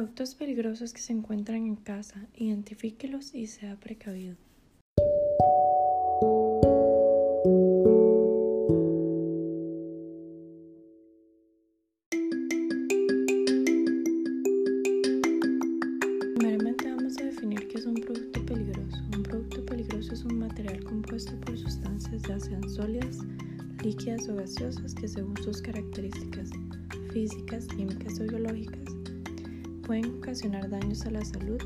Productos peligrosos que se encuentran en casa, identifíquelos y sea precavido. Primeramente vamos a definir qué es un producto peligroso. Un producto peligroso es un material compuesto por sustancias ya sean sólidas, líquidas o gaseosas que según sus características físicas, químicas o biológicas pueden ocasionar daños a la salud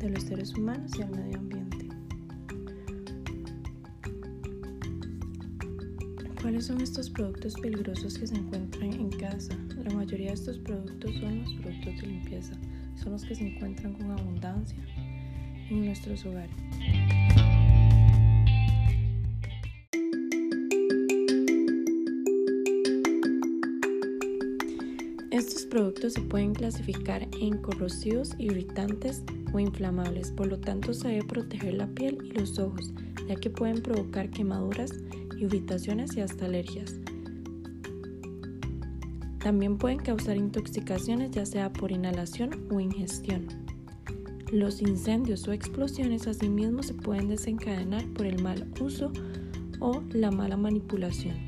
de los seres humanos y al medio ambiente. ¿Cuáles son estos productos peligrosos que se encuentran en casa? La mayoría de estos productos son los productos de limpieza, son los que se encuentran con abundancia en nuestros hogares. Productos se pueden clasificar en corrosivos, irritantes o inflamables, por lo tanto se debe proteger la piel y los ojos, ya que pueden provocar quemaduras, irritaciones y hasta alergias. También pueden causar intoxicaciones ya sea por inhalación o ingestión. Los incendios o explosiones asimismo se pueden desencadenar por el mal uso o la mala manipulación.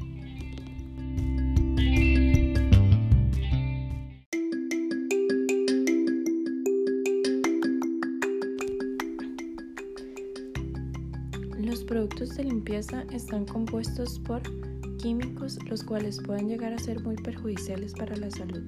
Productos de limpieza están compuestos por químicos los cuales pueden llegar a ser muy perjudiciales para la salud.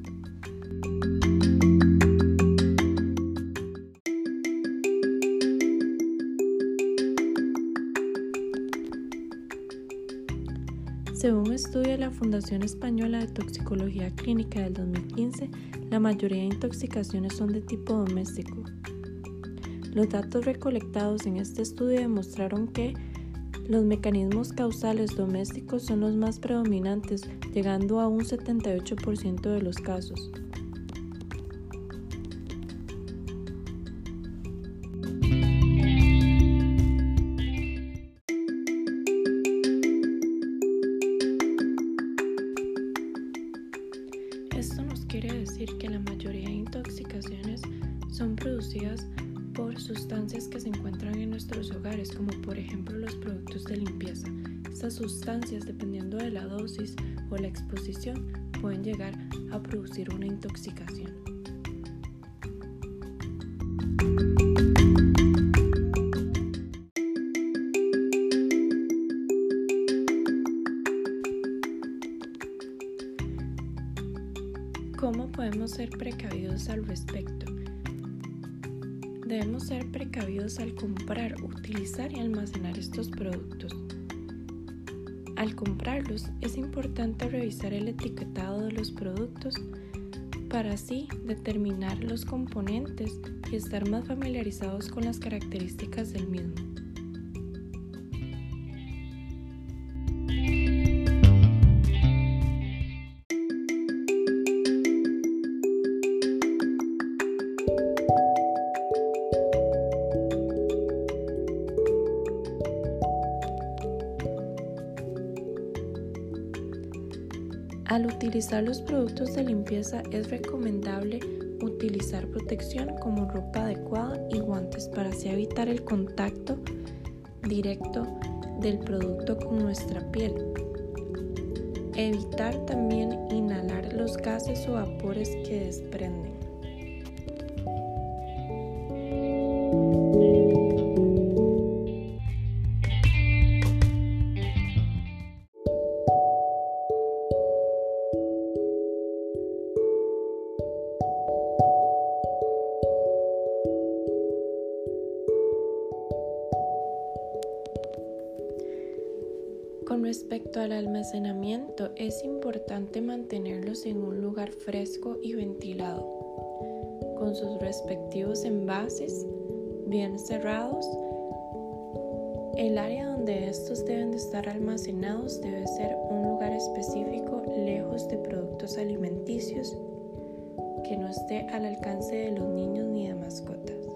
Según un estudio de la Fundación Española de Toxicología Clínica del 2015, la mayoría de intoxicaciones son de tipo doméstico, los datos recolectados en este estudio demostraron que los mecanismos causales domésticos son los más predominantes, llegando a un 78% de los casos. Esto nos quiere decir que la mayoría de intoxicaciones son producidas por sustancias que se encuentran en nuestros hogares, como por ejemplo los productos de limpieza. Estas sustancias, dependiendo de la dosis o la exposición, pueden llegar a producir una intoxicación. ¿Cómo podemos ser precavidos al respecto? Debemos ser precavidos al comprar, utilizar y almacenar estos productos. Al comprarlos es importante revisar el etiquetado de los productos para así determinar los componentes y estar más familiarizados con las características del mismo. Al utilizar los productos de limpieza es recomendable utilizar protección como ropa adecuada y guantes para así evitar el contacto directo del producto con nuestra piel. Evitar también inhalar los gases o vapores que desprenden. Respecto al almacenamiento, es importante mantenerlos en un lugar fresco y ventilado, con sus respectivos envases bien cerrados. El área donde estos deben de estar almacenados debe ser un lugar específico lejos de productos alimenticios que no esté al alcance de los niños ni de mascotas.